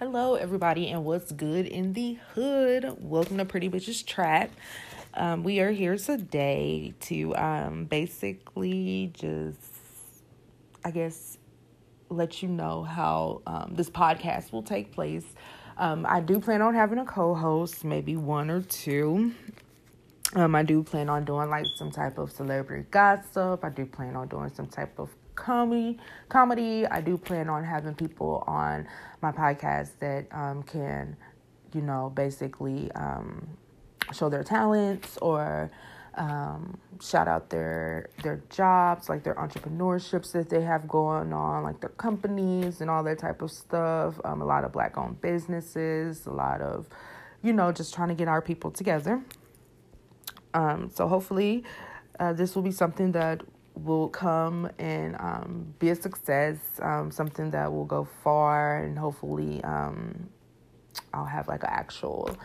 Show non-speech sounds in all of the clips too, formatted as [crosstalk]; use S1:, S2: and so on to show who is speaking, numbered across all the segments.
S1: Hello, everybody, and what's good in the hood? Welcome to Pretty Bitches Trap. Um, we are here today to um, basically just, I guess, let you know how um, this podcast will take place. Um, I do plan on having a co host, maybe one or two. Um, I do plan on doing like some type of celebrity gossip. I do plan on doing some type of comedy comedy. I do plan on having people on my podcast that um, can you know basically um, show their talents or um, shout out their their jobs like their entrepreneurships that they have going on like their companies and all that type of stuff. Um, a lot of black owned businesses a lot of you know just trying to get our people together. Um, so hopefully uh, this will be something that will come and um, be a success, um, something that will go far, and hopefully um, I'll have like an actual.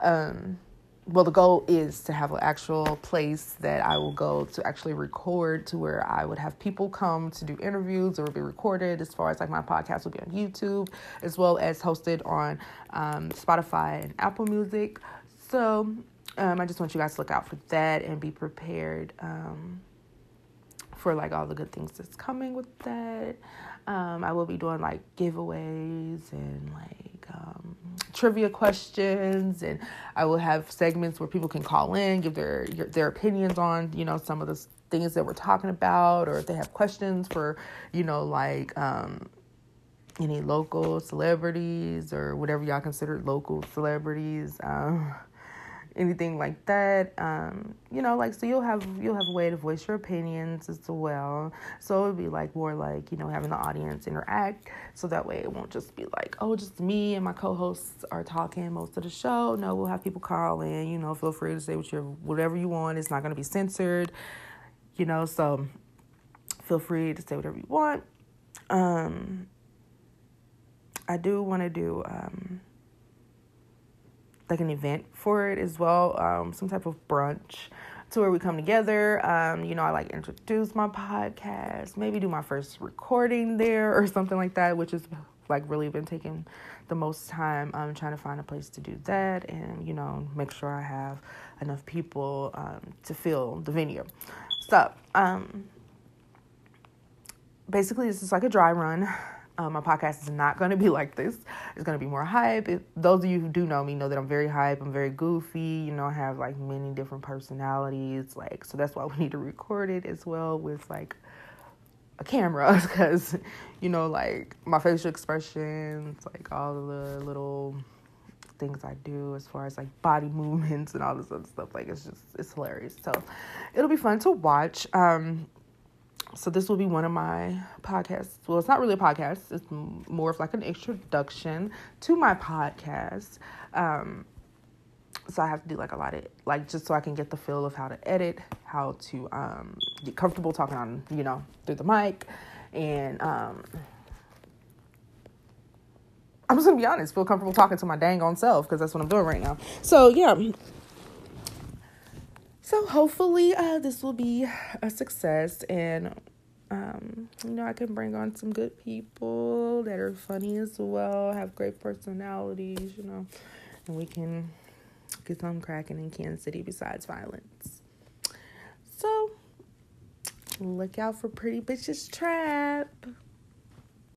S1: Um, well, the goal is to have an actual place that I will go to actually record to where I would have people come to do interviews or be recorded as far as like my podcast will be on YouTube as well as hosted on um, Spotify and Apple Music. So um, I just want you guys to look out for that and be prepared. Um, for like all the good things that's coming with that. Um, I will be doing like giveaways and like um, trivia questions, and I will have segments where people can call in, give their their opinions on you know some of the things that we're talking about, or if they have questions for you know like um, any local celebrities or whatever y'all consider local celebrities. Um, anything like that. Um, you know, like so you'll have you'll have a way to voice your opinions as well. So it would be like more like, you know, having the audience interact so that way it won't just be like, oh, just me and my co-hosts are talking most of the show. No, we'll have people call in, you know, feel free to say what you whatever you want. It's not gonna be censored. You know, so feel free to say whatever you want. Um I do want to do um like an event for it as well, um, some type of brunch to where we come together. Um, you know, I like introduce my podcast, maybe do my first recording there or [laughs] something like that, which is like really been taking the most time. I'm um, trying to find a place to do that and, you know, make sure I have enough people um, to fill the venue. So, um, basically, this is like a dry run. Um, my podcast is not going to be [laughs] like this. It's going to be more hype. It, those of you who do know me know that I'm very hype. I'm very goofy. You know, I have like many different personalities. Like, so that's why we [laughs] need to record it as well with like a camera [laughs] because, you know, like my facial expressions, like all the little things I do as far as like body movements and all this other stuff. Like, it's just, it's hilarious. So it'll be fun to watch. Um, so this will be one of my podcasts. Well, it's not really a podcast. It's more of like an introduction to my podcast. Um, so I have to do like a lot of like just so I can get the feel of how to edit, how to um, get comfortable talking on you know through the mic, and um, I'm just gonna be honest, feel comfortable talking to my dang on self because that's what I'm doing right now. So yeah, so hopefully, uh, this will be a success, and um, you know, I can bring on some good people that are funny as well, have great personalities, you know, and we can get some cracking in Kansas City besides violence. So, look out for Pretty Bitches Trap.